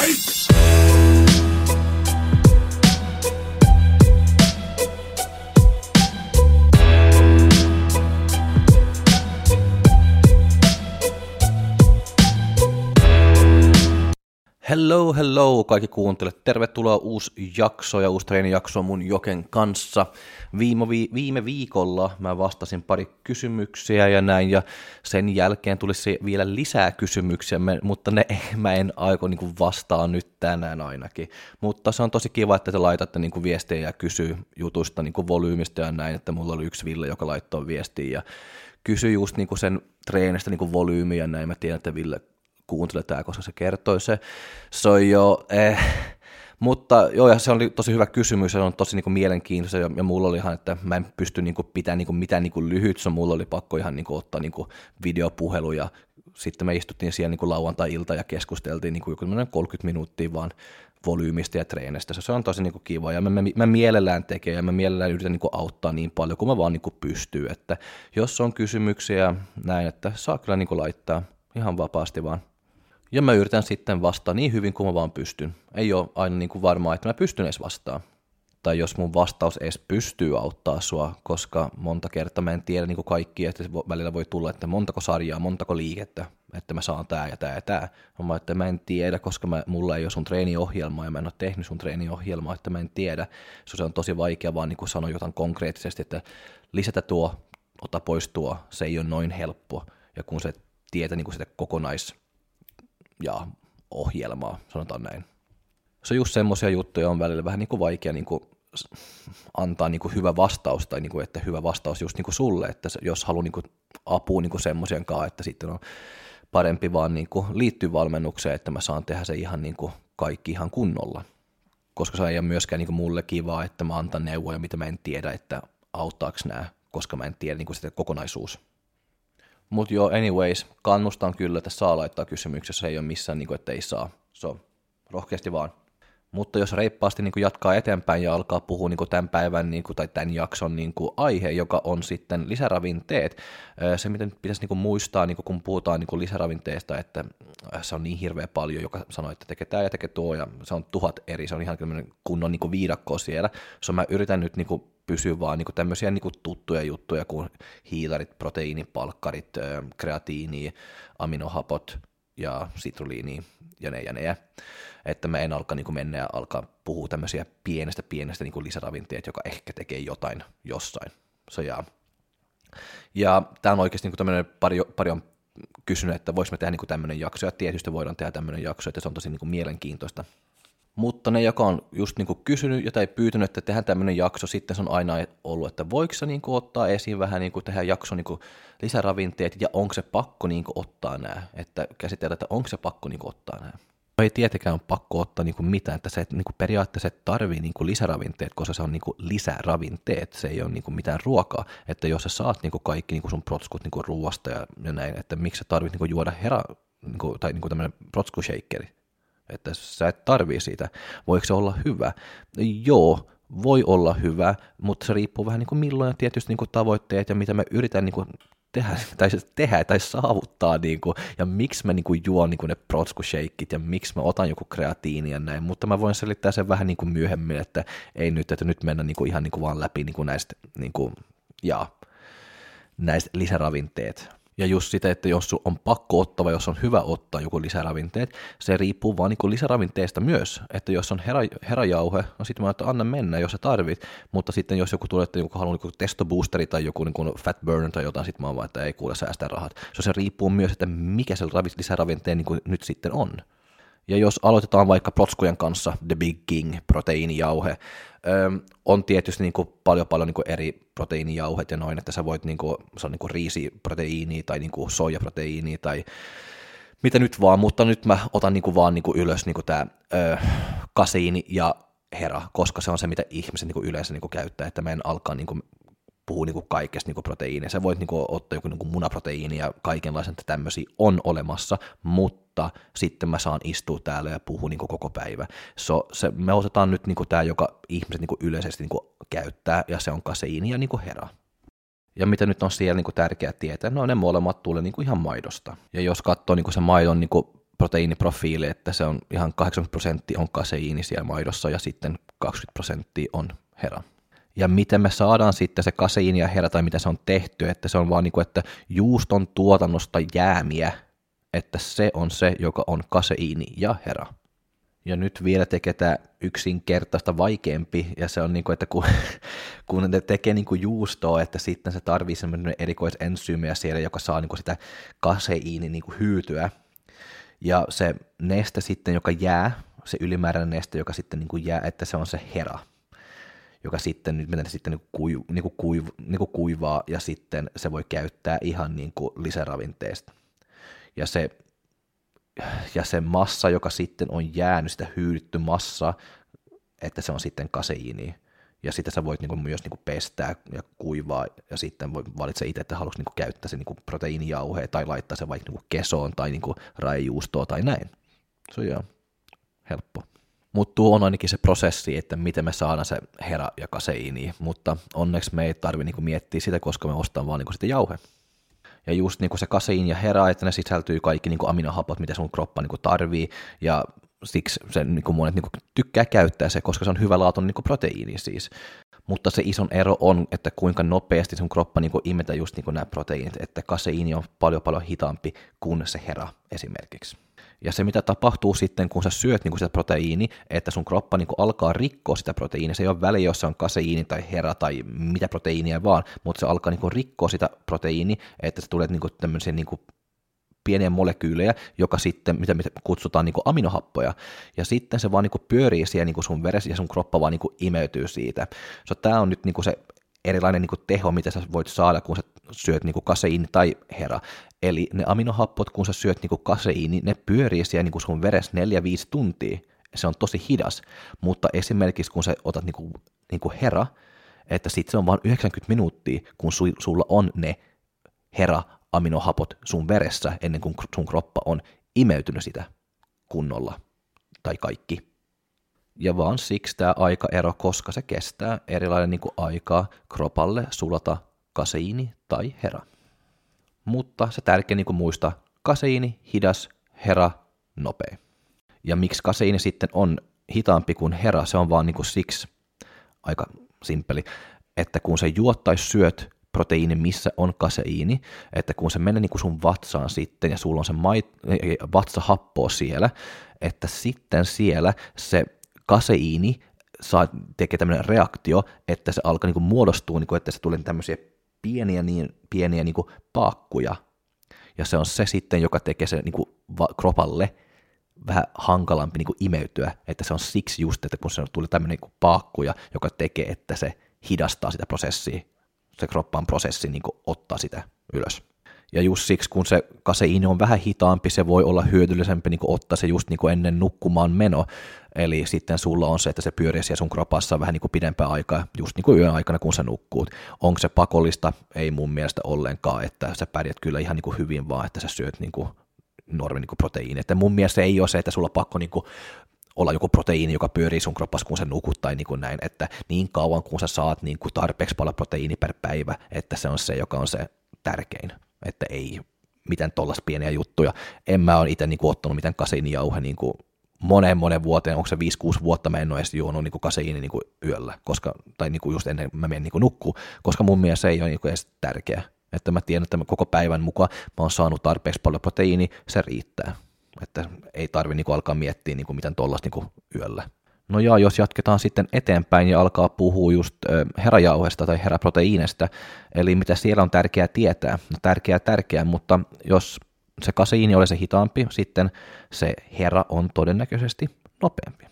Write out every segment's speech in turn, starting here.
Ice. Hello, hello kaikki kuuntelijat. Tervetuloa uusi jakso ja uusi treenijakso mun Joken kanssa. Viime, vi, viime viikolla mä vastasin pari kysymyksiä ja näin, ja sen jälkeen tulisi vielä lisää kysymyksiä, mutta ne mä en aiko niin vastaa nyt tänään ainakin. Mutta se on tosi kiva, että te laitatte niin viestejä ja kysyy jutusta niin volyymista ja näin, että mulla oli yksi Ville, joka laittoi viestiä ja kysyi just niin sen treenistä niin volyymiä ja näin. Mä tiedän, että Ville kuuntele tämä, koska se kertoi se. Se on jo, eh, mutta joo, ja se oli tosi hyvä kysymys, se on tosi niin kuin, mielenkiintoista, ja, ja mulla oli ihan, että mä en pysty niin kuin, pitämään niin kuin, mitään niin kuin, lyhyt, so mulla oli pakko ihan niin kuin, ottaa niin kuin, videopuhelu, ja sitten me istuttiin siellä niin lauantai-ilta ja keskusteltiin niin kuin, 30 minuuttia vaan volyymista ja treenistä. Se on tosi niin kuin, kiva, ja mä, mä, mä mielellään tekee, ja mä mielellään yritän niin kuin, auttaa niin paljon kuin mä vaan niin kuin, pystyy, että jos on kysymyksiä näin, että saa kyllä niin kuin, laittaa ihan vapaasti vaan ja mä yritän sitten vastaa niin hyvin kuin mä vaan pystyn. Ei ole aina niin kuin varmaa, että mä pystyn edes vastaan. Tai jos mun vastaus edes pystyy auttaa sua, koska monta kertaa mä en tiedä niin kuin kaikki, että välillä voi tulla, että montako sarjaa, montako liikettä, että mä saan tää ja tää ja tää. Mä että mä en tiedä, koska mä, mulla ei ole sun treeniohjelmaa ja mä en ole tehnyt sun treeniohjelmaa, että mä en tiedä. Se on tosi vaikea vaan niin kuin sanoa jotain konkreettisesti, että lisätä tuo, ota pois tuo, se ei ole noin helppo. Ja kun se tietää niin kuin sitä kokonais ja ohjelmaa, sanotaan näin. Se on just semmoisia juttuja on välillä vähän niin kuin vaikea niin kuin antaa niin kuin hyvä vastaus, tai niin kuin, että hyvä vastaus just niin kuin sulle, että jos haluaa niin kuin apua niin semmoisen kanssa, että sitten on parempi vaan niin kuin liittyä valmennukseen, että mä saan tehdä se ihan niin kuin kaikki ihan kunnolla. Koska se ei ole myöskään niin kuin mulle kivaa, että mä antan neuvoja, mitä mä en tiedä, että auttaako nämä, koska mä en tiedä niin kuin sitä kokonaisuus. Mutta joo, anyways, kannustan kyllä, että saa laittaa kysymyksiä, se ei ole missään, niin kuin, että ei saa. So, rohkeasti vaan. Mutta jos reippaasti niin kuin jatkaa eteenpäin ja alkaa puhua niin kuin tämän päivän niin kuin, tai tämän jakson niin kuin aihe, joka on sitten lisäravinteet, se miten pitäisi niin kuin muistaa, niin kuin kun puhutaan niin kuin lisäravinteesta, että se on niin hirveä paljon, joka sanoo, että tekee tämä ja tekee tuo, ja se on tuhat eri, se on ihan kunnon niin kuin viidakko siellä. So mä yritän nyt niin kuin pysyä vaan niin tämmöisiä niin tuttuja juttuja kuin hiilarit, proteiinipalkkarit, kreatiini, aminohapot ja sitruliini ja ne ja ne. Että mä en alkaa niin mennä ja alkaa puhua tämmöisiä pienestä pienestä niin kuin lisäravinteet, joka ehkä tekee jotain jossain. So, ja ja tämä on oikeasti niin tämmöinen, pari, pari on kysynyt, että voisimme tehdä niin tämmöinen jakso, ja tietysti voidaan tehdä tämmöinen jakso, että se on tosi niin mielenkiintoista mutta ne, joka on just niin kuin kysynyt ja tai pyytänyt, että tehdään tämmöinen jakso, sitten se on aina ollut, että voiko se niin kuin ottaa esiin vähän niin kuin tehdä jakso niin kuin lisäravinteet ja onko se pakko niin kuin ottaa nämä, että käsitellään, että onko se pakko niin kuin ottaa nämä. Ei tietenkään ole pakko ottaa niin kuin mitään, että se niin kuin periaatteessa tarvii niin kuin lisäravinteet, koska se on niin kuin lisäravinteet, se ei ole niin kuin mitään ruokaa, että jos sä saat niin kuin kaikki niin kuin sun protskut niin kuin ruoasta ja, ja näin, että miksi sä tarvit niin kuin juoda hera, niin kuin, tai niin kuin tämmöinen protskushakeri, että sä et tarvii siitä. Voiko se olla hyvä? Joo, voi olla hyvä, mutta se riippuu vähän niin kuin milloin ja tietysti niin kuin tavoitteet ja mitä mä yritän niin kuin tehdä, tai, tehdä tai saavuttaa, niin kuin, ja miksi mä niin kuin juon niin kuin ne protskushakeit ja miksi mä otan joku kreatiini ja näin, mutta mä voin selittää sen vähän niin kuin myöhemmin, että ei nyt, että nyt mennä niin kuin ihan niin kuin vaan läpi niin kuin näistä, niin kuin, ja, näistä lisäravinteet. Ja just sitä, että jos on pakko ottaa jos on hyvä ottaa joku lisäravinteet, se riippuu vaan niin lisäravinteesta myös. Että jos on hera, herajauhe, no sitten mä että anna mennä, jos sä tarvit. Mutta sitten jos joku tulee, että joku haluaa niin testoboosteri tai joku niin fat burner tai jotain, sitten mä oon vaan, että ei kuule säästää rahat. Se, se riippuu myös, että mikä se lisäravinteen niin nyt sitten on. Ja jos aloitetaan vaikka protskujen kanssa, The Big King, proteiinijauhe, on tietysti niin kuin paljon paljon niin kuin eri proteiinijauhet ja noin, että sä voit, niin kuin, se on niin kuin riisiproteiini tai niin kuin soijaproteiini tai mitä nyt vaan, mutta nyt mä otan niin kuin vaan niin kuin ylös niin kuin tämä ö, kasiini ja hera, koska se on se, mitä ihmiset niin kuin yleensä niin kuin käyttää, että mä en alkaa niin kuin puhuu niin kuin kaikesta niin kuin. Sä voit niin kuin ottaa joku niin kuin munaproteiini ja kaikenlaisen, että tämmöisiä on olemassa, mutta sitten mä saan istua täällä ja puhua niin kuin koko päivä. So, se, me otetaan nyt niin kuin tämä, joka ihmiset niin kuin yleisesti niin kuin käyttää, ja se on kaseiini ja niin kuin hera. Ja mitä nyt on siellä niin kuin tärkeää tietää, no ne molemmat tulee niin kuin ihan maidosta. Ja jos katsoo niin kuin se maidon niin kuin proteiiniprofiili, että se on ihan 80 prosenttia on kaseiini siellä maidossa ja sitten 20 prosenttia on hera. Ja miten me saadaan sitten se kaseiini ja hera tai mitä se on tehty, että se on vaan niin kuin, että juuston tuotannosta jäämiä, että se on se, joka on kaseiini ja hera. Ja nyt vielä tekee tämä yksinkertaista vaikeampi, ja se on niin kuin, että kun, kun ne tekee niin kuin juustoa, että sitten se tarvii semmoinen erikoisensyymiä siellä, joka saa niin kuin sitä kaseiini niin kuin hyytyä. Ja se neste sitten, joka jää, se ylimääräinen neste, joka sitten niin kuin jää, että se on se hera, joka sitten nyt miten sitten niin kuin niin kuin kuiv, niin kuin kuivaa, ja sitten se voi käyttää ihan niin kuin lisäravinteesta. Ja se ja se massa, joka sitten on jäänyt, sitä hyydytty massa, että se on sitten kaseiini. Ja sitten sä voit niinku myös niinku pestää ja kuivaa, ja sitten voi valitse itse, että haluaisi niinku käyttää se niinku proteiinijauhe tai laittaa se vaikka niinku kesoon tai niinku raijuustoon tai näin. Se on helppo. Mutta tuo on ainakin se prosessi, että miten me saadaan se hera ja kaseiini, mutta onneksi me ei tarvitse niinku miettiä sitä, koska me ostamme vaan niinku sitä jauhe. Ja just niin kuin se kasein ja hera, että ne sisältyy kaikki niin kuin aminohapot, mitä sun kroppa niin kuin tarvii, ja siksi se niin kuin monet niin kuin tykkää käyttää se, koska se on hyvä laatu niin kuin proteiini siis. Mutta se ison ero on, että kuinka nopeasti sun kroppa niin imetä just niin kuin nämä proteiinit, että kaseiini on paljon paljon hitaampi kuin se hera esimerkiksi. Ja se, mitä tapahtuu sitten, kun sä syöt niin kuin sitä proteiini, että sun kroppa niin kuin alkaa rikkoa sitä proteiinia. Se ei ole väliä, jos se on kaseiini tai hera tai mitä proteiinia vaan, mutta se alkaa niin kuin rikkoa sitä proteiini, että se tulee niin kuin tämmöisiä niin kuin pieniä molekyylejä, joka sitten, mitä me kutsutaan niin aminohappoja, ja sitten se vaan niin pyörii siellä niin sun veressä, ja sun kroppa vaan niin imeytyy siitä. So, tämä on nyt niin se erilainen niin teho, mitä sä voit saada, kun sä syöt niin kaseiini tai hera. Eli ne aminohappot, kun sä syöt niin kaseiini, ne pyörii siellä niin sun veressä 4-5 tuntia. Se on tosi hidas, mutta esimerkiksi kun sä otat niin kuin, niin kuin hera, että sitten se on vain 90 minuuttia, kun su, sulla on ne hera-aminohapot sun veressä ennen kuin sun kroppa on imeytynyt sitä kunnolla tai kaikki ja vaan siksi tämä aikaero, koska se kestää erilainen niin aikaa kropalle sulata kaseiini tai hera. Mutta se tärkeä niin muistaa, kaseiini, hidas, hera, nopea. Ja miksi kaseiini sitten on hitaampi kuin hera, se on vaan niin kuin siksi aika simppeli, että kun se juot tai syöt proteiini, missä on kaseiini, että kun se menee niin kuin sun vatsaan sitten ja sulla on se mait, vatsahappo siellä, että sitten siellä se kaseiini saa, tekee tämmöinen reaktio, että se alkaa niin muodostua, niin kuin, että se tulee tämmöisiä pieniä, niin, pieniä niin kuin paakkuja, ja se on se sitten, joka tekee se niin kuin kropalle vähän hankalampi niin kuin imeytyä, että se on siksi just, että kun se tulee tämmöinen niin paakkuja, joka tekee, että se hidastaa sitä prosessia, se kroppan prosessi niin kuin ottaa sitä ylös. Ja just siksi, kun se kaseiini on vähän hitaampi, se voi olla hyödyllisempi niin ottaa se just niin kuin ennen nukkumaan meno. Eli sitten sulla on se, että se pyörii siellä sun kropassa vähän niin kuin pidempää aikaa, just niin kuin yön aikana, kun sä nukkuut. Onko se pakollista? Ei mun mielestä ollenkaan, että sä pärjät kyllä ihan niin kuin hyvin vaan, että sä syöt niin kuin normi niin proteiini. Että mun mielestä ei ole se, että sulla pakko niin kuin olla joku proteiini, joka pyörii sun kroppassa, kun sä nukut tai niin kuin näin, että niin kauan kun sä saat niin kuin tarpeeksi paljon proteiini per päivä, että se on se, joka on se tärkein että ei mitään tollas pieniä juttuja. En mä ole itse niin kuin, ottanut mitään kaseinijauhe niin kuin moneen monen vuoteen, onko se 5-6 vuotta mä en ole edes juonut niin kaseiini niin yöllä, koska, tai niin kuin just ennen mä menen niin nukkuu, koska mun mielestä se ei ole niin kuin edes tärkeä. Että mä tiedän, että koko päivän mukaan mä oon saanut tarpeeksi paljon proteiini, se riittää. Että ei tarvi niin kuin alkaa miettiä niin kuin mitään tollasta niin yöllä. No ja jos jatketaan sitten eteenpäin ja alkaa puhua just herajauhesta tai heraproteiinista, eli mitä siellä on tärkeää tietää. No tärkeää tärkeää, mutta jos se kaseiini oli se hitaampi, sitten se hera on todennäköisesti nopeampi.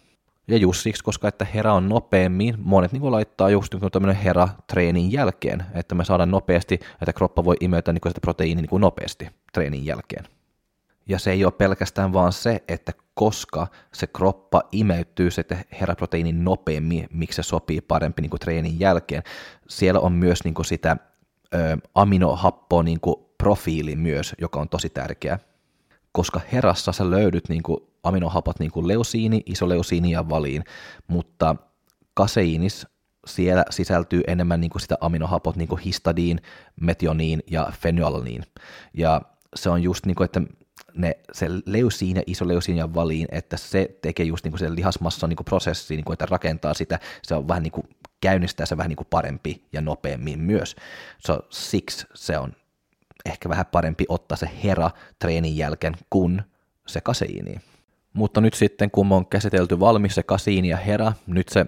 Ja just siksi, koska että hera on nopeammin, monet niin laittaa just niin tämmöinen hera-treenin jälkeen, että me saadaan nopeasti, että kroppa voi imeytä niin sitä proteiini niin nopeasti treenin jälkeen. Ja se ei ole pelkästään vaan se, että koska se kroppa imeytyy se heraproteiinin nopeammin, miksi se sopii parempi niin kuin treenin jälkeen. Siellä on myös niin kuin sitä ö, aminohappoa niin kuin profiili myös, joka on tosi tärkeä. Koska herassa sä löydyt niin kuin aminohapot niin kuin leusiini, isoleusiini ja valiin, mutta kaseiinis siellä sisältyy enemmän niin kuin sitä aminohapot, niin kuin histadiin, metioniin ja fenylalaniin. Ja se on just niin kuin, että ne, se leusiin ja isoleusiin ja valiin, että se tekee just niinku sen lihasmassan niinku prosessi, niinku, että rakentaa sitä, se on vähän niinku, käynnistää se vähän niinku parempi ja nopeammin myös. So, siksi se on ehkä vähän parempi ottaa se hera treenin jälkeen kuin se kaseiini. Mutta nyt sitten, kun on käsitelty valmis se kasiini ja hera, nyt se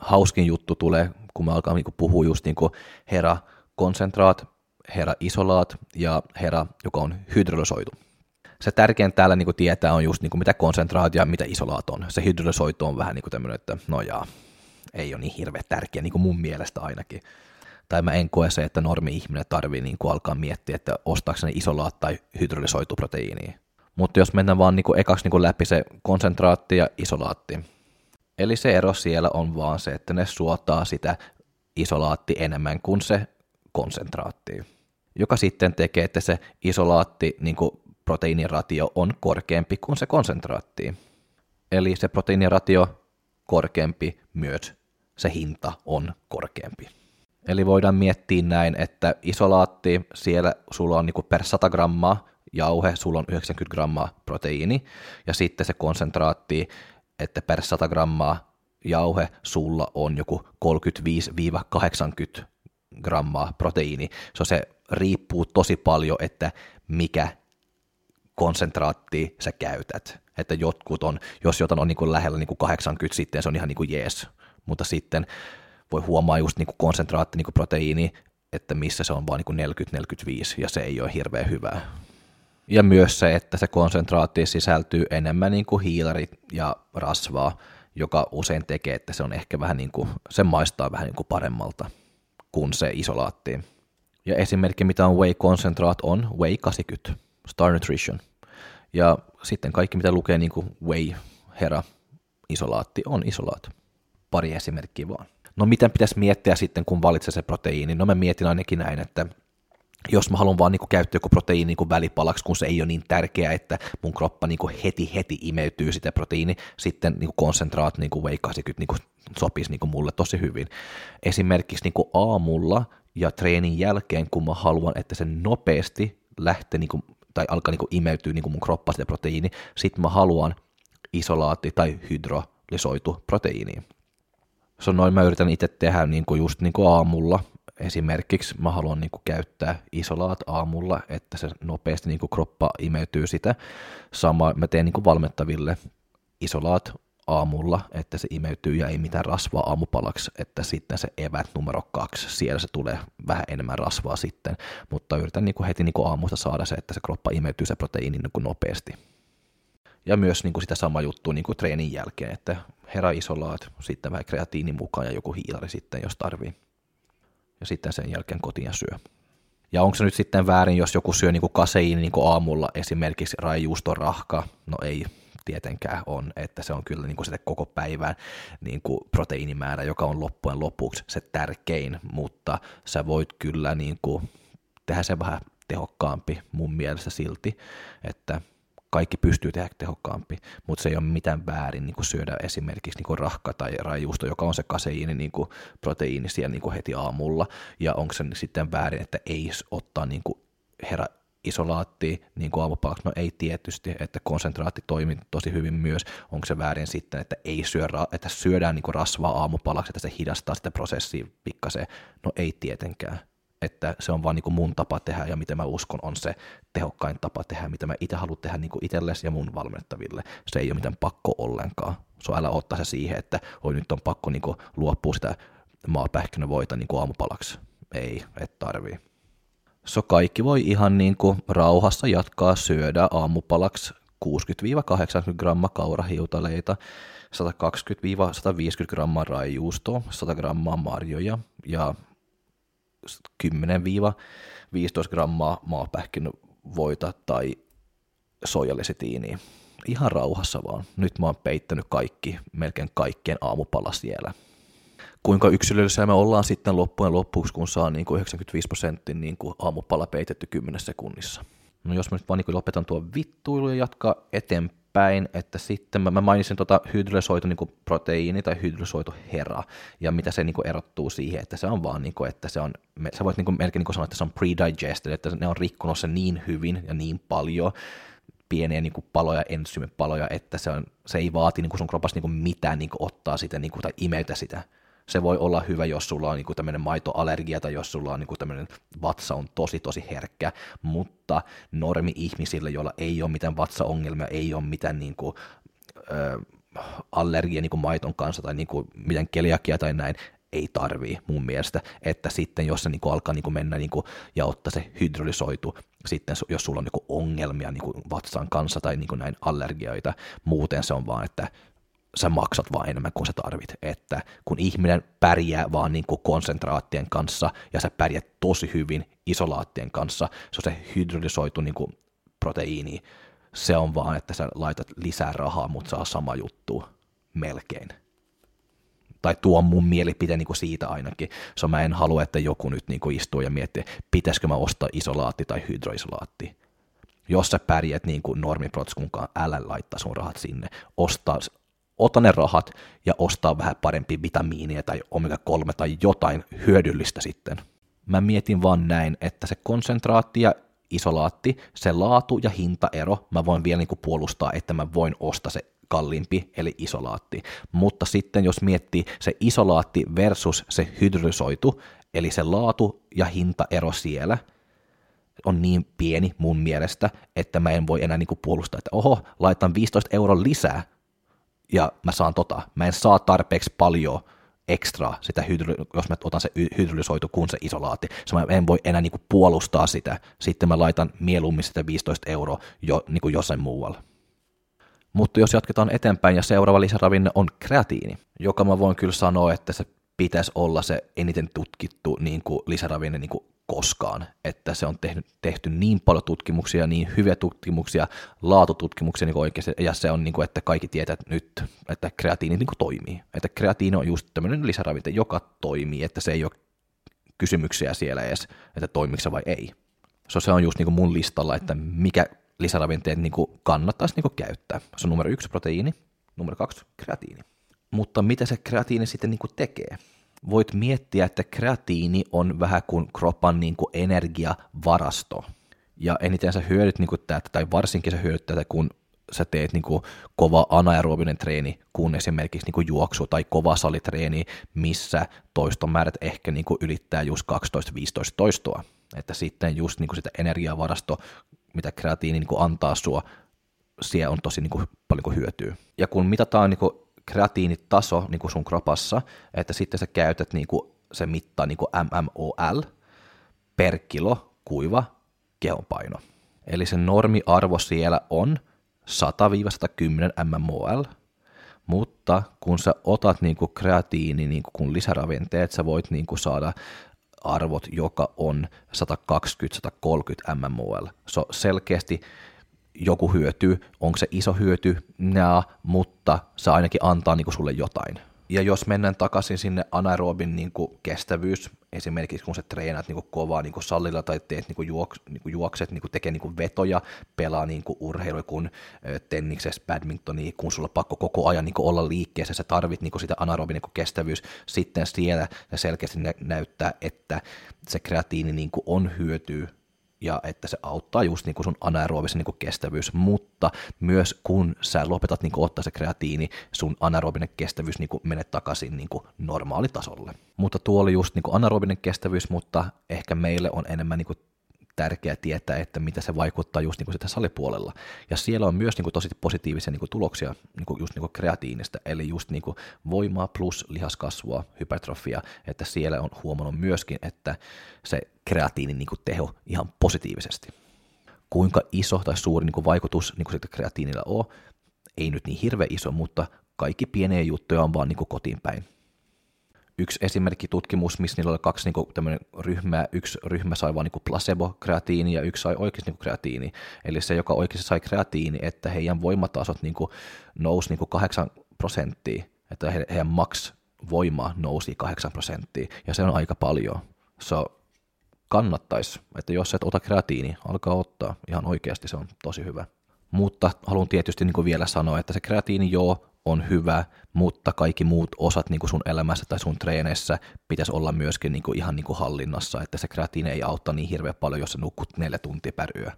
hauskin juttu tulee, kun me alkaa niinku puhua just niinku hera konsentraat, hera isolaat ja hera, joka on hydrolysoitu. Se tärkein täällä niin tietää on just niin mitä konsentraat ja mitä isolaat on. Se hydrolysoitu on vähän niin kuin tämmöinen, että no jaa, ei ole niin hirveän tärkeä, niin kuin mun mielestä ainakin. Tai mä en koe se, että normi-ihminen tarvii niin kuin alkaa miettiä, että ostaako ne isolaat tai hydrolysoitu proteiiniä. Mutta jos mennään vaan niin kuin ekaksi niin kuin läpi se konsentraatti ja isolaatti. Eli se ero siellä on vaan se, että ne suotaa sitä isolaatti enemmän kuin se konsentraatti, joka sitten tekee, että se isolaatti niin kuin proteiiniratio on korkeampi kuin se konsentraatti. Eli se proteiiniratio korkeampi myös se hinta on korkeampi. Eli voidaan miettiä näin, että isolaatti, siellä sulla on niin per 100 grammaa jauhe, sulla on 90 grammaa proteiini, ja sitten se konsentraatti, että per 100 grammaa jauhe, sulla on joku 35-80 grammaa proteiini. So se riippuu tosi paljon, että mikä konsentraatti sä käytät. Että jotkut on, jos jotain on niin kuin lähellä niin kuin 80, sitten se on ihan niin kuin jees. Mutta sitten voi huomaa just niin kuin konsentraatti, niin kuin proteiini, että missä se on vain niin 40-45, ja se ei ole hirveän hyvää. Ja myös se, että se konsentraatti sisältyy enemmän niin kuin hiilarit ja rasvaa, joka usein tekee, että se on ehkä vähän niin kuin, se maistaa vähän niin kuin paremmalta kuin se isolaatti. Ja esimerkki, mitä on whey concentrate, on whey 80, Star Nutrition. Ja sitten kaikki, mitä lukee niin kuin whey, hera, isolaatti, on isolaat. Pari esimerkkiä vaan. No miten pitäisi miettiä sitten, kun valitsee se proteiini? No mä mietin ainakin näin, että jos mä haluan vaan niin käyttää joku proteiini niin välipalaksi, kun se ei ole niin tärkeää, että mun kroppa niin heti heti imeytyy sitä proteiini, sitten niin konsentraat niin whey 80 niin sopisi niin mulle tosi hyvin. Esimerkiksi niin aamulla ja treenin jälkeen, kun mä haluan, että se nopeasti lähtee niin kuin, tai alkaa niin kuin imeytyä niin kuin mun kroppa sitä proteiini, sitten mä haluan isolaatti tai hydrolysoitu proteiini. Se on noin, mä yritän itse tehdä niin kuin just niin kuin aamulla. Esimerkiksi mä haluan niin kuin käyttää isolaat aamulla, että se nopeasti niin kuin kroppa imeytyy sitä. Sama mä teen niin kuin valmettaville isolaat aamulla, että se imeytyy ja ei mitään rasvaa aamupalaksi, että sitten se evät numero kaksi, siellä se tulee vähän enemmän rasvaa sitten, mutta yritän niin kuin heti niin kuin aamusta saada se, että se kroppa imeytyy se proteiini niin kuin nopeasti. Ja myös niin kuin sitä samaa juttua niin kuin treenin jälkeen, että herra isolaat, sitten vähän kreatiini mukaan ja joku hiilari sitten, jos tarvii. Ja sitten sen jälkeen kotiin ja syö. Ja onko se nyt sitten väärin, jos joku syö niin kuin kaseiini niin kuin aamulla esimerkiksi raijuuston rahka? No ei, tietenkään on, että se on kyllä niin kuin sitä koko päivän niin kuin proteiinimäärä, joka on loppujen lopuksi se tärkein, mutta sä voit kyllä niin kuin tehdä se vähän tehokkaampi mun mielestä silti, että kaikki pystyy tehdä tehokkaampi, mutta se ei ole mitään väärin niin kuin syödä esimerkiksi niin kuin rahka tai rajuusto, joka on se kaseiini, niin kuin proteiini siellä niin kuin heti aamulla, ja onko se sitten väärin, että ei ottaa niin kuin herra isolaatti niin kuin aamupalaksi? No ei tietysti, että konsentraatti toimii tosi hyvin myös. Onko se väärin sitten, että ei syö, että syödään niin kuin rasvaa aamupalaksi, että se hidastaa sitä prosessia pikkasen? No ei tietenkään. Että se on vaan niin kuin mun tapa tehdä ja mitä mä uskon on se tehokkain tapa tehdä, mitä mä itse haluan tehdä niin kuin itsellesi ja mun valmennettaville. Se ei ole mitään pakko ollenkaan. So älä ottaa se siihen, että oi nyt on pakko niin kuin luopua sitä maapähkinävoita niin kuin aamupalaksi. Ei, et tarvii. So kaikki voi ihan niin kuin rauhassa jatkaa syödä aamupalaksi 60-80 grammaa kaurahiutaleita, 120-150 grammaa raijuustoa, 100 grammaa marjoja ja 10-15 grammaa maapähkinövoita tai soijalesitiiniä. Ihan rauhassa vaan. Nyt mä oon peittänyt kaikki, melkein kaikkien aamupala siellä kuinka yksilöllisiä me ollaan sitten loppujen lopuksi, kun saa niin kuin 95 prosenttin niin aamupala peitetty 10 sekunnissa. No jos mä nyt vaan niin lopetan tuon vittuilu ja jatkaa eteenpäin, että sitten mä, mä mainitsin tota hydrolysoitu niin proteiini tai hydrolysoitu hera, ja mitä se niin kuin erottuu siihen, että se on vaan, niin kuin, että se on, sä voit niin kuin melkein niin kuin sanoa, että se on predigested, että ne on rikkonut sen niin hyvin ja niin paljon, pieniä niin kuin paloja, ensyymipaloja, että se, on, se ei vaati niin kuin sun kropassa niin kuin mitään niin kuin ottaa sitä niin kuin, tai imetä sitä. Se voi olla hyvä, jos sulla on niin tämmöinen maitoallergia tai jos sulla on niin tämmöinen vatsa on tosi tosi herkkä, mutta normi-ihmisille, joilla ei ole mitään vatsaongelmia, ei ole mitään niin ö, allergia niin maiton kanssa tai niin mitään keliakia tai näin, ei tarvii mun mielestä, että sitten jos se niin alkaa niin mennä niin ja ottaa se hydrolysoitu, sitten jos sulla on niin ongelmia niin vatsan kanssa tai niin näin allergioita, muuten se on vaan, että sä maksat vaan enemmän kuin sä tarvit, että kun ihminen pärjää vaan niin kuin konsentraattien kanssa ja sä pärjät tosi hyvin isolaattien kanssa, se on se hydrolysoitu niin kuin proteiini, se on vaan, että sä laitat lisää rahaa, mutta saa sama juttu melkein tai tuo mun mielipide niin kuin siitä ainakin. So mä en halua, että joku nyt niin kuin istuu ja miettii, pitäisikö mä ostaa isolaatti tai hydroisolaatti. Jos sä pärjät niin kuin älä laittaa sun rahat sinne. Ostaa, ota ne rahat ja ostaa vähän parempi vitamiinia tai omega-3 tai jotain hyödyllistä sitten. Mä mietin vaan näin, että se konsentraatti ja isolaatti, se laatu ja hintaero, mä voin vielä niin kuin puolustaa, että mä voin ostaa se kalliimpi, eli isolaatti. Mutta sitten jos miettii se isolaatti versus se hydrysoitu, eli se laatu ja hintaero siellä, on niin pieni mun mielestä, että mä en voi enää niinku puolustaa, että oho, laitan 15 euroa lisää ja mä saan tota. Mä en saa tarpeeksi paljon ekstra sitä, jos mä otan se hydrolysoitu kuin se isolaatti. Se mä en voi enää niinku puolustaa sitä. Sitten mä laitan mieluummin sitä 15 euroa jo, niinku jossain muualla. Mutta jos jatketaan eteenpäin ja seuraava lisäravinne on kreatiini, joka mä voin kyllä sanoa, että se pitäisi olla se eniten tutkittu niin kuin lisäravinne niin kuin koskaan, että se on tehty, tehty niin paljon tutkimuksia, niin hyviä tutkimuksia, laatututkimuksia niin oikeasti, ja se on niin kuin, että kaikki tietää että nyt, että kreatiini niin kuin toimii. Että kreatiini on just tämmöinen lisäravinne, joka toimii, että se ei ole kysymyksiä siellä edes, että toimiko vai ei. So, se on just niin kuin mun listalla, että mikä lisäravinteet niin kuin kannattaisi niin kuin käyttää. Se on numero yksi proteiini, numero kaksi kreatiini. Mutta mitä se kreatiini sitten niin kuin tekee? Voit miettiä, että kreatiini on vähän kuin kropan niin kuin energiavarasto. Ja eniten sä hyödyt niin kuin tätä, tai varsinkin sä hyödyt tätä, kun sä teet niin kuin kova anaerobinen treeni, kun esimerkiksi niin kuin juoksu tai kova salitreeni, missä toistomäärät ehkä niin kuin ylittää just 12-15 toistoa. Että sitten just niin kuin sitä energiavarasto mitä kreatiini niin kuin antaa sua, siellä on tosi niin kuin, paljon kuin hyötyä. Ja kun mitataan niin kuin kreatiinitaso niin kuin sun kropassa, että sitten sä käytät niin kuin, se mittaa niin kuin MMOL per kilo kuiva kehonpaino. Eli se normiarvo siellä on 100-110 mmol, mutta kun sä otat niin kuin kreatiini niin kuin lisäravinteet, sä voit niin kuin saada arvot, joka on 120-130 mmol. So selkeästi joku hyötyy, onko se iso hyöty, Nää, mutta se ainakin antaa niin kuin sulle jotain. Ja jos mennään takaisin sinne anaerobin niin kuin kestävyys, esimerkiksi kun sä treenaat niin kuin kovaa niin kuin sallilla tai teet niin kuin niin kuin juokset, niin kuin tekee niin kuin vetoja, pelaa niin kuin urheilu kun tenniksessä, badmintonia, kun sulla on pakko koko ajan niin kuin olla liikkeessä, sä tarvit niin kuin sitä anaerobin niin kuin kestävyys, sitten siellä se selkeästi näyttää, että se kreatiini niin kuin on hyötyä ja että se auttaa just niin kuin sun anaerobisen niin kuin kestävyys, mutta myös kun sä lopetat niin kuin ottaa se kreatiini, sun anaerobinen kestävyys niin kuin menee takaisin niin kuin normaalitasolle. Mutta tuo oli just niin kuin anaerobinen kestävyys, mutta ehkä meille on enemmän niin kuin tärkeää tietää, että mitä se vaikuttaa just niin kuin sitä salipuolella. Ja siellä on myös niin kuin tosi positiivisia niin kuin tuloksia niin kuin just niin kuin kreatiinista, eli just niin kuin voimaa plus lihaskasvua, hypertrofia, että siellä on huomannut myöskin, että se kreatiinin niin kuin teho ihan positiivisesti. Kuinka iso tai suuri niin kuin vaikutus niin kuin kreatiinilla on, ei nyt niin hirveän iso, mutta kaikki pieniä juttuja on vaan niin kuin kotiin päin yksi esimerkkitutkimus, missä niillä oli kaksi niin kuin, ryhmää. Yksi ryhmä sai vain niin placebo-kreatiini ja yksi sai oikeasti niin kreatiini. Eli se, joka oikeasti sai kreatiini, että heidän voimatasot niin kuin, nousi niin kuin 8 prosenttia, että he, heidän max voima nousi 8 prosenttia, ja se on aika paljon. So, kannattaisi, että jos et ota kreatiini, alkaa ottaa. Ihan oikeasti se on tosi hyvä. Mutta haluan tietysti niin vielä sanoa, että se kreatiini joo, on hyvä, mutta kaikki muut osat niin kuin sun elämässä tai sun treeneissä pitäisi olla myöskin niin kuin ihan niin kuin hallinnassa, että se kreatiini ei auta niin hirveän paljon, jos sä nukut neljä tuntia per yö.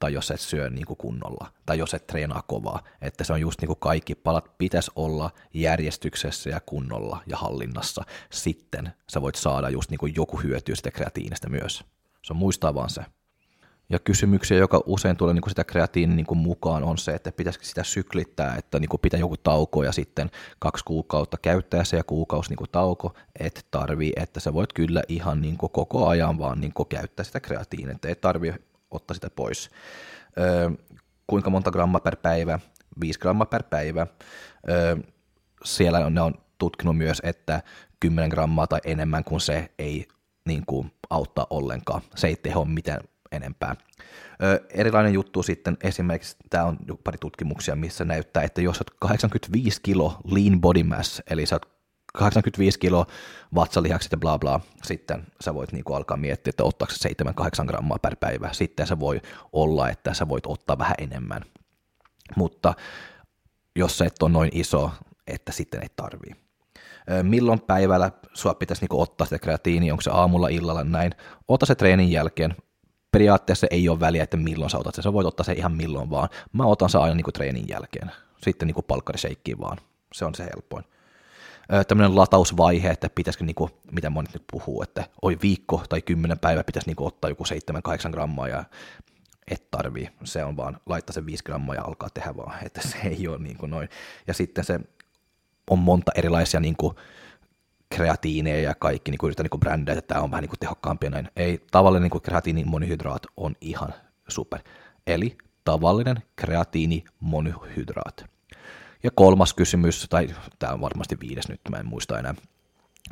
tai jos et syö niin kuin kunnolla, tai jos et treenaa kovaa. Että se on just niin kuin kaikki palat pitäisi olla järjestyksessä ja kunnolla ja hallinnassa. Sitten sä voit saada just niin kuin joku hyötyä sitä kreatiinistä myös. Se on muistaa vaan se. Ja kysymyksiä, joka usein tulee niin kuin sitä kreatiinin niin kuin mukaan, on se, että pitäisikö sitä syklittää, että niin kuin pitää joku tauko ja sitten kaksi kuukautta käyttää se ja kuukausi niin kuin tauko, et tarvii, että sä voit kyllä ihan niin kuin koko ajan vaan niin kuin käyttää sitä kreatiinia, että et tarvii ottaa sitä pois. Öö, kuinka monta grammaa per päivä? 5 grammaa per päivä. Öö, siellä on, ne on tutkinut myös, että 10 grammaa tai enemmän kuin se ei niin kuin, auttaa ollenkaan. Se ei teho mitään enempää. Ö, erilainen juttu sitten esimerkiksi, tämä on pari tutkimuksia, missä näyttää, että jos olet 85 kilo lean body mass, eli sä oot 85 kilo vatsalihakset ja bla bla, sitten sä voit niinku alkaa miettiä, että ottaako 7-8 grammaa per päivä. Sitten se voi olla, että sä voit ottaa vähän enemmän. Mutta jos sä et ole noin iso, että sitten ei tarvii. Milloin päivällä sua pitäisi niinku ottaa sitä kreatiini, onko se aamulla, illalla, näin. Ota se treenin jälkeen, periaatteessa ei ole väliä, että milloin sä otat sen. Sä voit ottaa se ihan milloin vaan. Mä otan se aina niin kuin treenin jälkeen. Sitten niin kuin palkkariseikkiin vaan. Se on se helpoin. Tämmöinen latausvaihe, että pitäisikö, niin kuin, mitä monet nyt puhuu, että oi viikko tai kymmenen päivä pitäisi niin kuin, ottaa joku 7-8 grammaa ja et tarvii. Se on vaan laittaa se 5 grammaa ja alkaa tehdä vaan, että se ei ole niin kuin noin. Ja sitten se on monta erilaisia niin kuin, kreatiineja ja kaikki, niin kuin yritän niin brändää, että tämä on vähän niin kuin tehokkaampia näin. Ei, tavallinen niin kuin kreatiini monihydraat on ihan super. Eli tavallinen kreatiini monihydraat. Ja kolmas kysymys, tai tämä on varmasti viides nyt, mä en muista enää,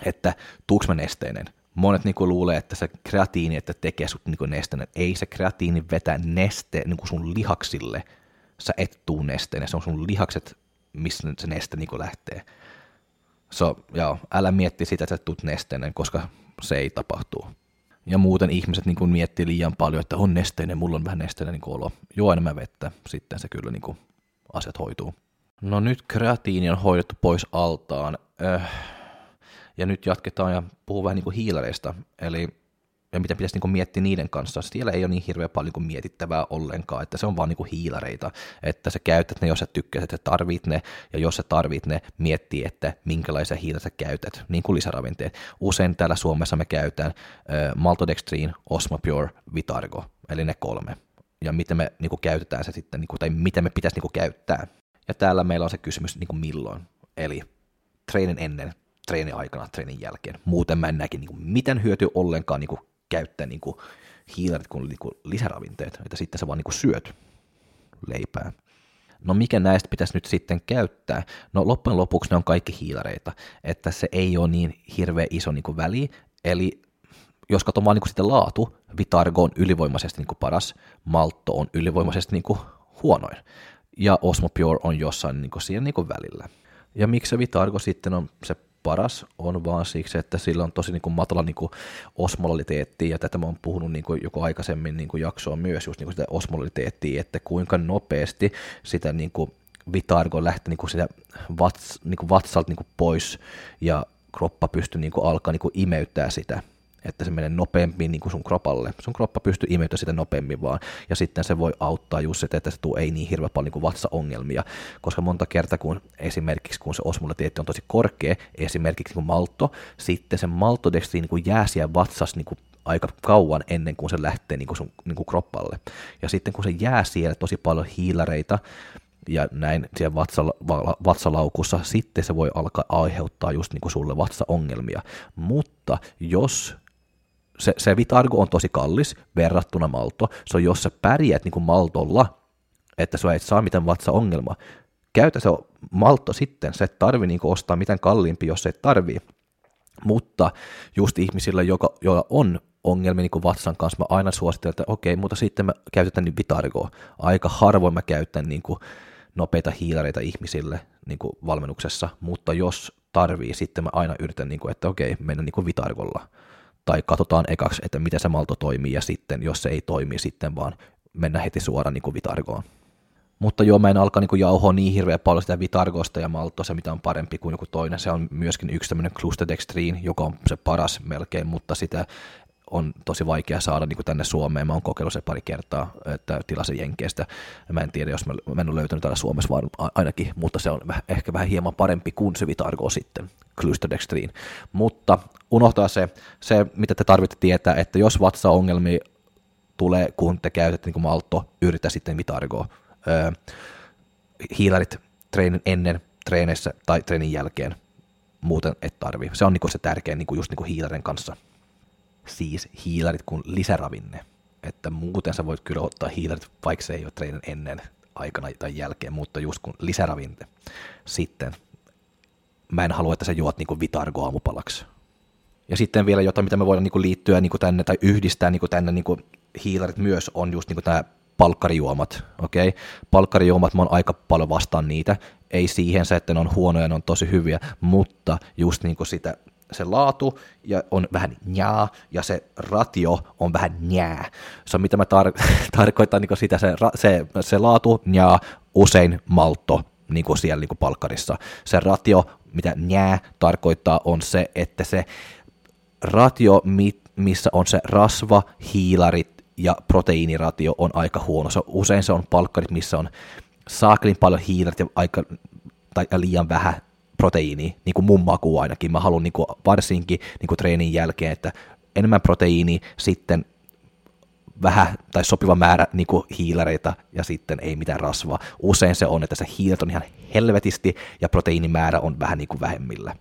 että tuuks nesteinen? Monet niin kuin luulee, että se kreatiini, että tekee sut niin nesteinen. Ei se kreatiini vetä neste niin kuin sun lihaksille. Sä et tuu nesteinen, se on sun lihakset, missä se neste niin kuin lähtee. So, joo, älä mietti sitä, että sä tulet nesteinen, koska se ei tapahtuu. Ja muuten ihmiset niin kuin miettii liian paljon, että on nesteinen, mulla on vähän nesteinen niin olo. Juo enemmän vettä, sitten se kyllä niin kuin, asiat hoituu. No nyt kreatiini on hoidettu pois altaan. Öh. Ja nyt jatketaan ja puhuu vähän niin kuin hiilareista. Eli ja mitä pitäisi niin miettiä niiden kanssa. Siellä ei ole niin hirveän paljon kuin mietittävää ollenkaan, että se on vaan niin kuin hiilareita, että sä käytät ne, jos sä tykkäät, että tarvit ne, ja jos sä tarvit ne, miettii, että minkälaisia hiiltä sä käytät, niin kuin lisäravinteet. Usein täällä Suomessa me käytetään äh, Maltodextrin, Osmopure, Vitargo, eli ne kolme. Ja miten me niin kuin käytetään se sitten, niin kuin, tai miten me pitäisi niin kuin käyttää. Ja täällä meillä on se kysymys niin kuin milloin, eli treenin ennen, treenin aikana, treenin jälkeen. Muuten mä en näkin niin mitään hyötyä ollenkaan niin käyttää niin kuin hiilarit kuin, niin kuin lisäravinteet, että sitten sä vaan niin kuin syöt leipää. No mikä näistä pitäisi nyt sitten käyttää? No loppujen lopuksi ne on kaikki hiilareita, että se ei ole niin hirveä iso niin kuin väli, eli jos katson vaan niin sitten laatu, Vitargo on ylivoimaisesti niin kuin paras, Malto on ylivoimaisesti niin kuin huonoin, ja Osmo Pure on jossain niin kuin siinä niin kuin välillä. Ja miksi se Vitargo sitten on se paras on vaan siksi, että sillä on tosi niin kuin matala niin kuin osmoliteetti, ja tätä mä oon puhunut niin kuin joku aikaisemmin niin kuin jaksoa myös, just niin kuin sitä osmoliteettia, että kuinka nopeasti sitä niin kuin Vitargo lähti niin kuin sitä vats, niin kuin vatsalta niin kuin pois, ja kroppa pystyi niin kuin alkaa niin kuin imeyttää sitä että se menee nopeammin niin kuin sun kropalle. Sun kroppa pystyy imeyttämään sitä nopeammin vaan, ja sitten se voi auttaa just sitä, että se tuu ei niin hirveän paljon niin kuin vatsaongelmia, koska monta kertaa kun esimerkiksi kun se osmoliteetti on tosi korkea, esimerkiksi niin kuin malto, sitten se maltodextriini niin kuin jää siellä vatsassa niin kuin aika kauan ennen kuin se lähtee niin kuin sun niin kuin kroppalle. Ja sitten kun se jää siellä tosi paljon hiilareita, ja näin siellä vatsala, vatsalaukussa, sitten se voi alkaa aiheuttaa just niin kuin sulle vatsaongelmia. Mutta jos se, se Vitargo on tosi kallis verrattuna Malto. Se on, jos sä pärjäät niin kuin Maltolla, että sä et saa mitään vatsaongelmaa. Käytä se Malto sitten, sä et tarvi niin kuin ostaa mitään kalliimpi, jos sä et tarvii. Mutta just ihmisillä, joka, joilla on ongelmia niin vatsan kanssa, mä aina suosittelen, että okei, mutta sitten mä käytetään niin Vitargoa. Aika harvoin mä käytän niin kuin nopeita hiilareita ihmisille niin kuin valmennuksessa, mutta jos tarvii, sitten mä aina yritän, niin kuin, että okei, mennä niin kuin Vitargolla tai katsotaan ekaksi, että miten se malto toimii, ja sitten, jos se ei toimi, sitten vaan mennä heti suoraan niin kuin Vitargoon. Mutta joo, mä en alkaa niin jauhoa niin hirveän paljon sitä Vitargosta ja se mitä on parempi kuin joku toinen. Se on myöskin yksi tämmöinen Clusterdextrin, joka on se paras melkein, mutta sitä on tosi vaikea saada niin kuin tänne Suomeen. Mä oon kokeillut se pari kertaa, että tilasin Jenkeistä. Mä en tiedä, jos mä, mä en ole löytänyt täällä Suomessa vaan ainakin, mutta se on ehkä vähän hieman parempi kuin se Vitargo sitten, Clysterdextriin. Mutta unohtaa se, se, mitä te tarvitsette tietää, että jos vatsa-ongelmia tulee, kun te käytätte niin malto, yritä sitten Vitargoa. Öö, hiilarit treenin ennen, treeneissä tai treenin jälkeen. Muuten et tarvi. Se on niinku se tärkein niinku just niinku hiilaren kanssa. Siis hiilarit kuin lisäravinne. Että muuten sä voit kyllä ottaa hiilarit, vaikka se ei ole treenin ennen aikana tai jälkeen, mutta just kun lisäravinne. Sitten mä en halua, että sä juot niinku vitargo aamupalaksi. Ja sitten vielä jotain, mitä me voidaan niinku liittyä niinku tänne tai yhdistää niinku tänne niinku hiilarit myös on just niinku tämä palkkarijuomat, okei? Okay? Palkkarijuomat, mä oon aika paljon vastaan niitä, ei siihen se, että ne on huonoja, ne on tosi hyviä, mutta just niin sitä, se laatu ja on vähän njaa ja se ratio on vähän njää. Se on mitä mä tar- tarkoitan niin sitä, se, se, se laatu njaa usein malto niin kuin siellä niin kuin palkkarissa. Se ratio, mitä njää tarkoittaa, on se, että se ratio, missä on se rasva, hiilarit ja proteiiniratio on aika huono. Se, usein se on palkkarit, missä on saakelin paljon hiilat ja aika, tai liian vähän proteiiniä, niin kuin mun maku ainakin. Mä haluan niin kuin varsinkin niin kuin treenin jälkeen, että enemmän proteiini, sitten vähän tai sopiva määrä niin kuin hiilareita ja sitten ei mitään rasvaa. Usein se on, että se hiilat on ihan helvetisti ja proteiinimäärä on vähän niin kuin vähemmillä.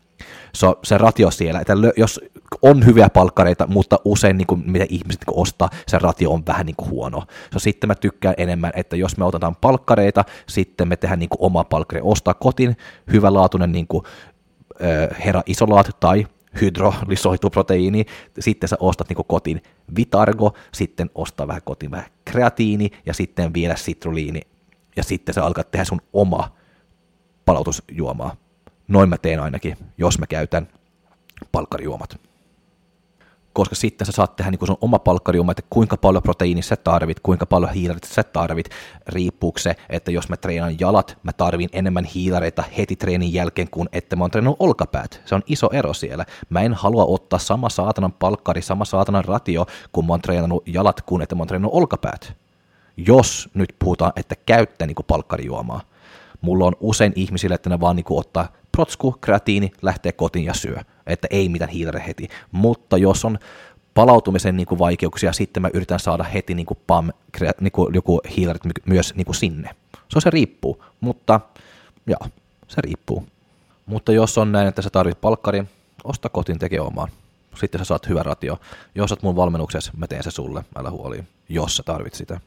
Se, se ratio siellä, että jos on hyviä palkkareita, mutta usein niin kuin, mitä ihmiset niin kuin ostaa, se ratio on vähän niin kuin huono. So, sitten mä tykkään enemmän, että jos me otetaan palkkareita, sitten me tehdään niin kuin oma palkkari, ostaa kotin, hyvälaatuinen niin kuin, hera isolaat tai hydrolysoitu proteiini, sitten sä ostat niin kotin Vitargo, sitten ostaa vähän kotin vähän kreatiini ja sitten vielä sitruliini ja sitten sä alkaa tehdä sun oma palautusjuomaa. Noin mä teen ainakin, jos mä käytän palkkarijuomat koska sitten sä saat tehdä niin sun oma palkkariuma, että kuinka paljon proteiinia sä tarvit, kuinka paljon hiilareita sä tarvit, riippuuko se, että jos mä treenaan jalat, mä tarvin enemmän hiilareita heti treenin jälkeen kuin että mä oon treenannut olkapäät. Se on iso ero siellä. Mä en halua ottaa sama saatanan palkkari, sama saatanan ratio, kun mä oon treenannut jalat, kuin että mä oon treenannut olkapäät. Jos nyt puhutaan, että käyttää niin palkkarijuomaa. Mulla on usein ihmisille, että ne vaan niin ottaa protsku, kreatiini, lähtee kotiin ja syö. Että ei mitään hiilare heti. Mutta jos on palautumisen niin kuin vaikeuksia, sitten mä yritän saada heti niin kuin pam, niin kuin joku hiilarit myös niin kuin sinne. Se on se riippuu, mutta joo, se riippuu. Mutta jos on näin, että sä tarvit palkkarin, osta kotiin tekee omaan. Sitten sä saat hyvä ratio. Jos oot mun valmennuksessa, mä teen se sulle, älä huoli, jos sä tarvit sitä.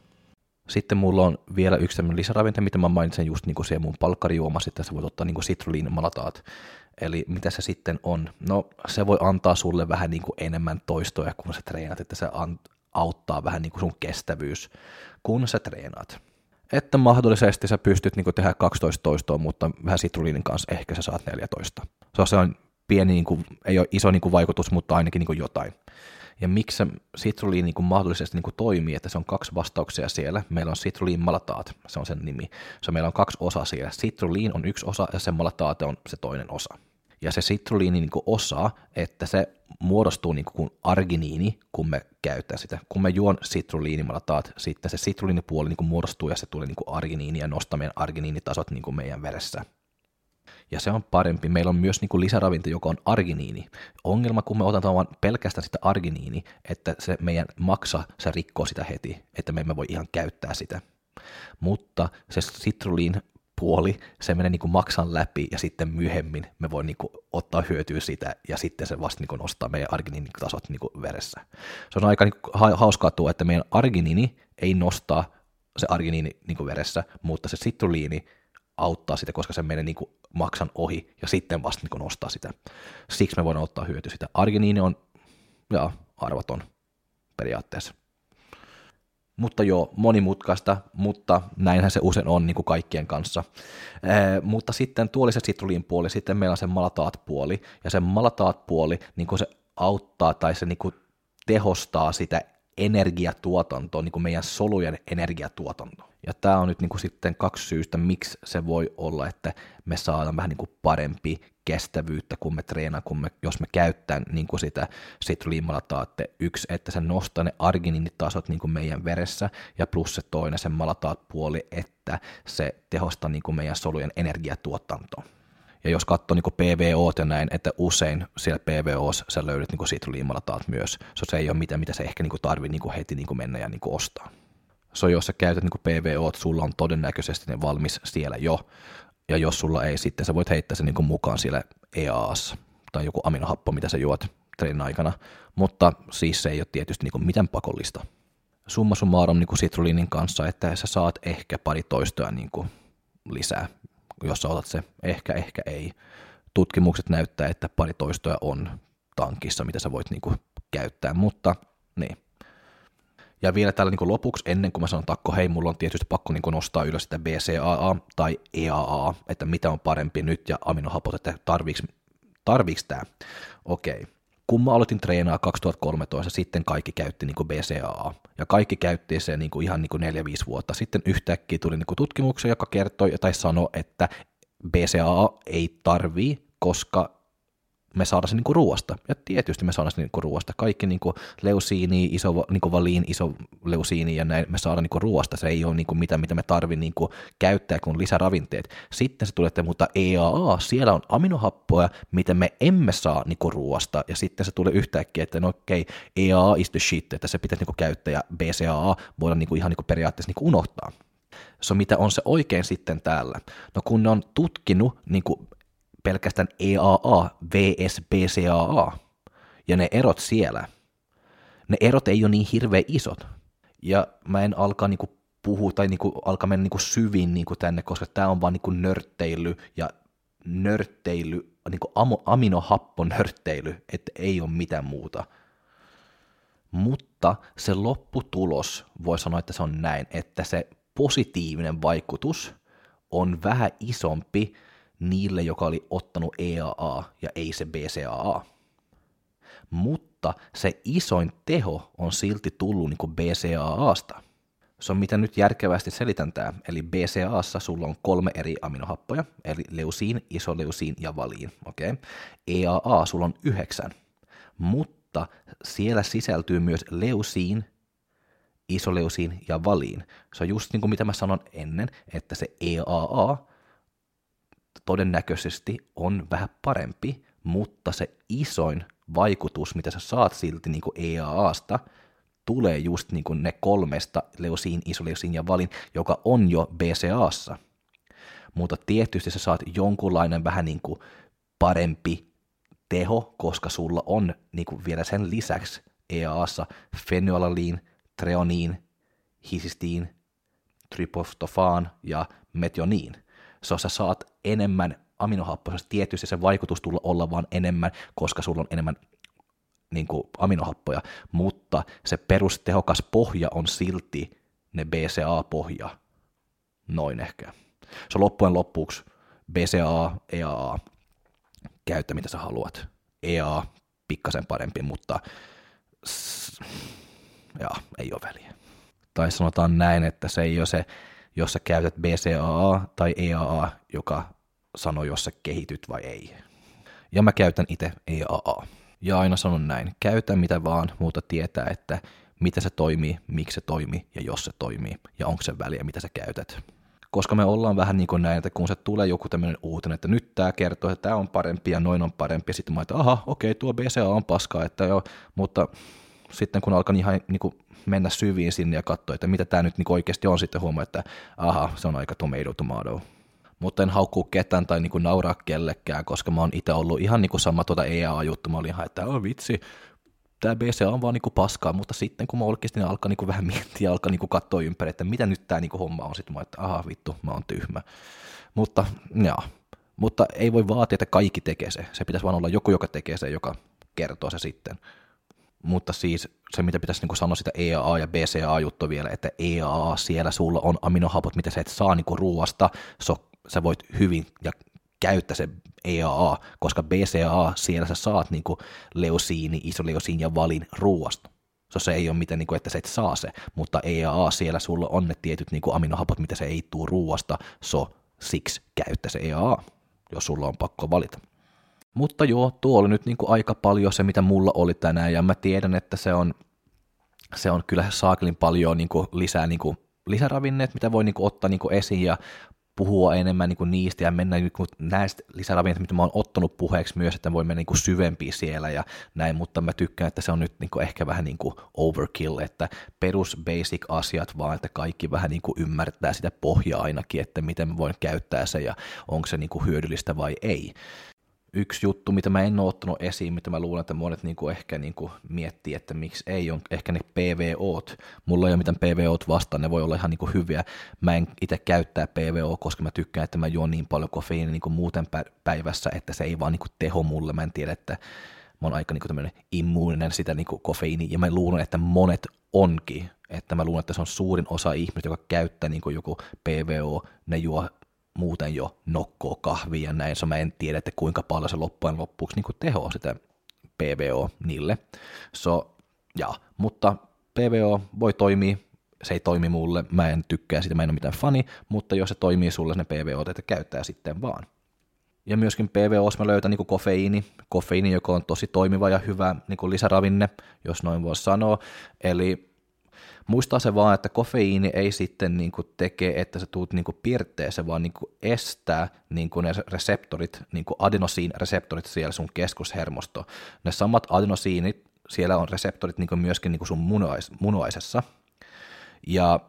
Sitten mulla on vielä yksi tämmöinen lisäravinto, mitä mä mainitsen just niin kuin se mun palkkarijuoma, sitten sä voit ottaa niin kuin malataat. Eli mitä se sitten on? No se voi antaa sulle vähän niin kuin enemmän toistoja, kun sä treenat, että se auttaa vähän niin kuin sun kestävyys, kun sä treenaat. Että mahdollisesti sä pystyt niin tehdä 12 toistoa, mutta vähän sitruliinin kanssa ehkä sä saat 14. Se on pieni, niin kuin, ei ole iso niin kuin vaikutus, mutta ainakin niin kuin jotain ja miksi se sitruliin niin kuin mahdollisesti niin kuin toimii, että se on kaksi vastauksia siellä. Meillä on sitruliin malataat, se on sen nimi. Se meillä on kaksi osaa siellä. Sitruliin on yksi osa ja se malataate on se toinen osa. Ja se sitruliini niin osa, että se muodostuu niin kuin arginiini, kun me käytetään sitä. Kun me juon sitruliinimalataat, sitten se sitruliinipuoli niin muodostuu ja se tulee niin arginiini ja nostaa meidän arginiinitasot niin meidän veressä ja se on parempi. Meillä on myös niin kuin lisäravinto, joka on arginiini. Ongelma, kun me otetaan vain pelkästään sitä arginiini, että se meidän maksa, se rikkoo sitä heti, että me emme voi ihan käyttää sitä. Mutta se sitruliin puoli, se menee niin kuin maksan läpi ja sitten myöhemmin me voi niin kuin ottaa hyötyä siitä ja sitten se vasta niin kuin nostaa meidän arginiinitasot niin kuin veressä. Se on aika niin kuin hauskaa tuo, että meidän arginiini ei nostaa se arginiini niin kuin veressä, mutta se sitruliini auttaa sitä, koska se menee niin kuin maksan ohi ja sitten vasta niin nostaa sitä. Siksi me voidaan ottaa hyöty sitä. Arginiini on ja, arvoton periaatteessa. Mutta joo, monimutkaista, mutta näinhän se usein on niin kuin kaikkien kanssa. Ee, mutta sitten tuoliset sitruliin puoli, sitten meillä on se malataat-puoli, ja se malataat-puoli, niin kuin se auttaa tai se niin kuin tehostaa sitä energiatuotanto, niin kuin meidän solujen energiatuotanto. Ja tämä on nyt niin kuin sitten kaksi syystä, miksi se voi olla, että me saadaan vähän niin kuin parempi kestävyyttä, kun me treenaa, kun me, jos me käyttää niin kuin sitä sitruliimalataatte. Yksi, että se nostaa ne arginiinitasot niin kuin meidän veressä, ja plus se toinen, se malataat puoli, että se tehostaa niin kuin meidän solujen energiatuotantoa. Ja jos katsoo niin PVO ja näin, että usein siellä PVOs sä löydät niin sitruliimalataat myös. So, se ei ole mitään, mitä se ehkä niin tarvii niin heti niin mennä ja niin ostaa. So, jos sä käytät niin PVO, sulla on todennäköisesti ne valmis siellä jo, ja jos sulla ei, sitten sä voit heittää sen niin mukaan siellä EAS tai joku aminohappo, mitä sä juot treenin aikana, mutta siis se ei ole tietysti niin mitään pakollista. Summa summarum niin sitruliinin kanssa, että sä saat ehkä pari toistoa niin lisää, jos sä otat se, ehkä, ehkä ei. Tutkimukset näyttää, että pari toistoja on tankissa, mitä sä voit niin käyttää, mutta niin, ja vielä tällä niin lopuksi, ennen kuin mä sanon takko, hei, mulla on tietysti pakko niin nostaa ylös sitä BCAA tai EAA, että mitä on parempi nyt ja aminohapot, että tarviiks, tarviiks tämä. Okei. Kun mä aloitin treenaa 2013, sitten kaikki käytti niin BCAA. Ja kaikki käytti se niin ihan niin 4-5 vuotta. Sitten yhtäkkiä tuli niin tutkimuksia, joka kertoi tai sanoi, että BCAA ei tarvii, koska me saadaan se niinku ruoasta. Ja tietysti me saadaan se niinku ruoasta. Kaikki niinku leusiini, iso, niinku valiin, iso leusiini ja näin me saadaan niinku ruoasta. Se ei ole niinku mitä, mitä me tarvitsemme niinku käyttää kuin lisäravinteet. Sitten se tulee, mutta EAA, siellä on aminohappoja, mitä me emme saa niinku ruoasta. Ja sitten se tulee yhtäkkiä, että no okei, okay, EAA is the shit, että se pitäisi niinku käyttää ja BCAA voidaan niinku ihan niinku periaatteessa niinku unohtaa. So, mitä on se oikein sitten täällä? No kun ne on tutkinut niin kuin pelkästään EAA vs BCAA, ja ne erot siellä, ne erot ei ole niin hirveän isot. Ja mä en alkaa niinku puhua tai niinku alkaa mennä niinku syvin niinku tänne, koska tämä on vaan niinku nörtteily ja nörtteily, niinku aminohapponörtteily, että ei ole mitään muuta. Mutta se lopputulos, voi sanoa, että se on näin, että se positiivinen vaikutus on vähän isompi niille, joka oli ottanut EAA ja ei se BCAA. Mutta se isoin teho on silti tullut niin kuin BCAAsta. Se on mitä nyt järkevästi selitän tämä. Eli BCAassa sulla on kolme eri aminohappoja, eli leusiin, isoleusiin ja valiin. Okay? EAA sulla on yhdeksän, mutta siellä sisältyy myös leusiin, isoleusiin ja valiin. Se on just niin kuin mitä mä sanon ennen, että se EAA todennäköisesti on vähän parempi, mutta se isoin vaikutus, mitä sä saat silti niin kuin EAAsta, tulee just niin kuin ne kolmesta, leusiin, isoleusiin ja valin, joka on jo BCAassa. Mutta tietysti sä saat jonkunlainen vähän niin kuin parempi teho, koska sulla on niin kuin vielä sen lisäksi EAassa fenylaliin, treoniin, hisistiin, tryptofaan ja metioniin – sä saat enemmän aminohappoja, tietysti se vaikutus tulla olla vaan enemmän, koska sulla on enemmän niin kuin aminohappoja, mutta se perustehokas pohja on silti ne BCA-pohja, noin ehkä. Se on loppujen loppuksi BCA, EAA, käyttä mitä sä haluat. EA pikkasen parempi, mutta ja, ei ole väliä. Tai sanotaan näin, että se ei ole se jos sä käytät BCAA tai EAA, joka sanoo, jos sä kehityt vai ei. Ja mä käytän itse EAA. Ja aina sanon näin, käytä mitä vaan, mutta tietää, että mitä se toimii, miksi se toimii ja jos se toimii ja onko se väliä, mitä sä käytät. Koska me ollaan vähän niin kuin näin, että kun se tulee joku tämmöinen uutinen, että nyt tämä kertoo, että tämä on parempi ja noin on parempi, ja sitten mä että aha, okei, tuo BCA on paskaa, että joo, mutta sitten kun alkan ihan niin kuin mennä syviin sinne ja katsoa, että mitä tämä nyt niin oikeasti on, sitten huomaa, että aha, se on aika tomato tomato. Mutta en haukkuu ketään tai niin kuin nauraa kellekään, koska mä oon itse ollut ihan niin kuin sama tuota EA-juttu. Mä olin ihan, että oh, vitsi, tämä BC on vaan niinku paskaa, mutta sitten kun mä oikeasti alkaa niinku vähän miettiä alkaa niinku katsoa ympäri, että mitä nyt tämä niinku homma on, sitten mä että aha vittu, mä oon tyhmä. Mutta, jaa. mutta ei voi vaatia, että kaikki tekee se. Se pitäisi vaan olla joku, joka tekee se, joka kertoo se sitten. Mutta siis se, mitä pitäisi niin sanoa sitä EAA ja BCA-juttu vielä, että EAA siellä sulla on aminohapot, mitä sä et saa niin ruuasta, so, sä voit hyvin ja käyttää se EAA, koska BCA siellä sä saat niin leusiini, isoleusiin ja valin ruuasta. So se ei ole miten, niin kuin, että se et saa se, mutta EAA siellä sulla on ne tietyt niin aminohapot, mitä se ei tuu ruuasta, so siksi käyttä se EAA, jos sulla on pakko valita. Mutta joo, tuo oli nyt niin kuin aika paljon se, mitä mulla oli tänään, ja mä tiedän, että se on, se on kyllä saakelin paljon niin kuin lisää niin kuin lisäravinneet, mitä voi niin kuin ottaa niin kuin esiin, ja puhua enemmän niin kuin niistä ja mennä niin kuin näistä lisäravinteista, mitä mä oon ottanut puheeksi myös, että voi mennä niin kuin syvempiin siellä ja näin, mutta mä tykkään, että se on nyt niin kuin ehkä vähän niin kuin overkill, että perus basic asiat vaan, että kaikki vähän niin kuin ymmärtää sitä pohjaa ainakin, että miten mä voin käyttää se ja onko se niin kuin hyödyllistä vai ei yksi juttu, mitä mä en ole ottanut esiin, mitä mä luulen, että monet niin kuin ehkä niin kuin miettii, että miksi ei, on ehkä ne PVOt. Mulla ei ole mitään PVOt vastaan, ne voi olla ihan niin kuin hyviä. Mä en itse käyttää PVO, koska mä tykkään, että mä juon niin paljon kofeiinia niin kuin muuten päivässä, että se ei vaan niin kuin teho mulle. Mä en tiedä, että mä oon aika niin kuin immuuninen sitä niin kuin kofeiiniä, ja mä luulen, että monet onkin. Että mä luulen, että se on suurin osa ihmistä, joka käyttää niin joku PVO, ne juo muuten jo nokkoo kahvia ja näin, so mä en tiedä, että kuinka paljon se loppujen loppuksi niin tehoa sitä PVO niille. So, ja, mutta PVO voi toimia, se ei toimi mulle, mä en tykkää sitä, mä en ole mitään fani, mutta jos se toimii sulle ne PVO, että käyttää sitten vaan. Ja myöskin PVO, mä löytän niin kofeiini, kofeiini, joka on tosi toimiva ja hyvä niin lisäravinne, jos noin voi sanoa. Eli Muistaa se vaan, että kofeiini ei sitten niin kuin tekee, että se tuut niin pirtteen, se vaan niin kuin estää niin kuin ne reseptorit, niin kuin adenosiin-reseptorit siellä sun keskushermosto. Ne samat adenosiinit, siellä on reseptorit niin kuin myöskin niin kuin sun munuais, munuaisessa. Ja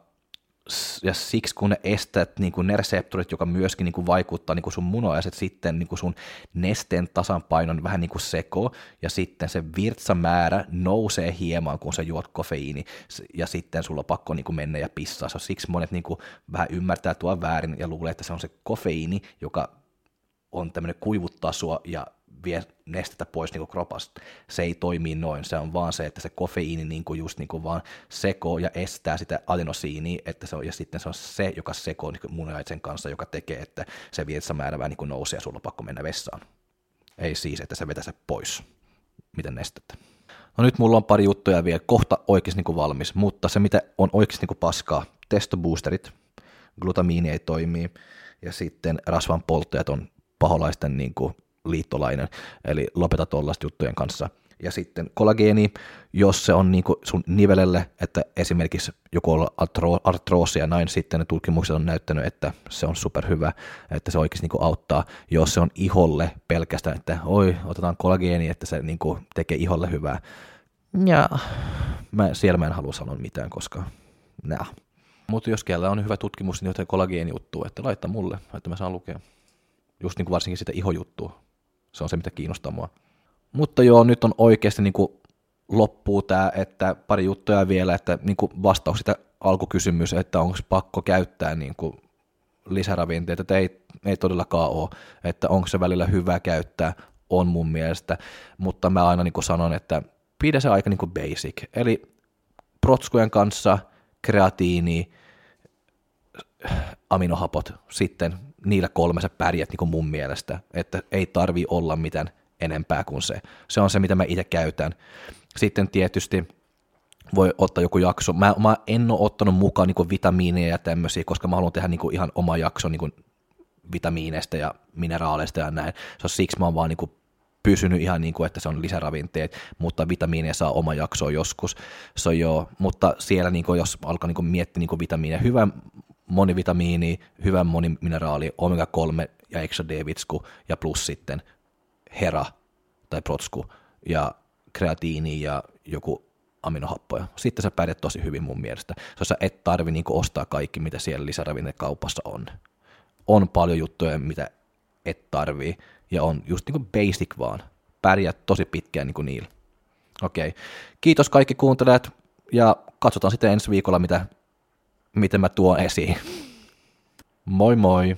ja siksi kun ne estät niin kuin ne reseptorit, joka myöskin niin kuin vaikuttaa niin kuin sun munuaiset sitten niin kuin sun nesteen tasapainon vähän niin kuin seko, ja sitten se virtsamäärä nousee hieman, kun sä juot kofeiini, ja sitten sulla on pakko niin kuin mennä ja pissaa. So, siksi monet niin kuin vähän ymmärtää tuo väärin ja luulee, että se on se kofeiini, joka on tämmöinen kuivuttaa sua ja vie nestettä pois niin kropasta. Se ei toimi noin, se on vaan se, että se kofeiini niin kuin just niin kuin vaan sekoo ja estää sitä adenosiinia, että se on, ja sitten se on se, joka sekoo niin munajaisen kanssa, joka tekee, että se vietsämäärä vähän niin nousee ja sulla on pakko mennä vessaan. Ei siis, että se vetää se pois, miten nestettä. No nyt mulla on pari juttuja vielä, kohta oikeasti niin kuin valmis, mutta se mitä on oikeasti niin kuin paskaa, testoboosterit, glutamiini ei toimii, ja sitten rasvan polttajat on paholaisten niin kuin liittolainen, eli lopeta tuollaista juttujen kanssa. Ja sitten kollageeni, jos se on niin sun nivelelle, että esimerkiksi joku on artroosi ja näin, sitten ne tutkimukset on näyttänyt, että se on superhyvä, että se oikeasti niin auttaa. Jos se on iholle pelkästään, että oi, otetaan kollageeni, että se niin tekee iholle hyvää. Ja mä, siellä mä en halua sanoa mitään, koska nää. Mutta jos kellä on hyvä tutkimus, niin jotain kollageeni juttu, että laittaa mulle, että mä saan lukea. Just niin kuin varsinkin sitä ihojuttua. Se on se, mitä kiinnostaa mua. Mutta joo, nyt on oikeasti niin kuin loppuu tämä, että pari juttuja vielä, että niin kuin vastaus sitä alkukysymys, että onko pakko käyttää niin kuin lisäravinteita, että ei, ei todellakaan ole, että onko se välillä hyvä käyttää, on mun mielestä, mutta mä aina niin kuin sanon, että pidä se aika niin kuin basic, eli protskujen kanssa kreatiini, aminohapot, sitten niillä kolme sä pärjät niin kuin mun mielestä, että ei tarvi olla mitään enempää kuin se. Se on se, mitä mä itse käytän. Sitten tietysti voi ottaa joku jakso. Mä, mä en ole ottanut mukaan niin vitamiineja ja tämmöisiä, koska mä haluan tehdä niin kuin ihan oma jakso niin kuin vitamiineista ja mineraaleista ja näin. Se on siksi mä oon vaan niin kuin pysynyt ihan niin kuin, että se on lisäravinteet, mutta vitamiineja saa oma jakso joskus. So joo, mutta siellä niin kuin, jos alkaa niin kuin miettiä niin kuin vitamiineja, hyvä monivitamiini, hyvä monimineraali, omega-3 ja extra D-vitsku ja plus sitten hera tai protsku ja kreatiini ja joku aminohappoja. Sitten sä pärjät tosi hyvin mun mielestä. So, sä et tarvi niinku ostaa kaikki, mitä siellä lisäravinnekaupassa on. On paljon juttuja, mitä et tarvii, ja on just niinku basic vaan. Pärjät tosi pitkään niinku niillä. Okei. Kiitos kaikki kuuntelijat, ja katsotaan sitten ensi viikolla, mitä miten mä tuon esiin. Moi moi!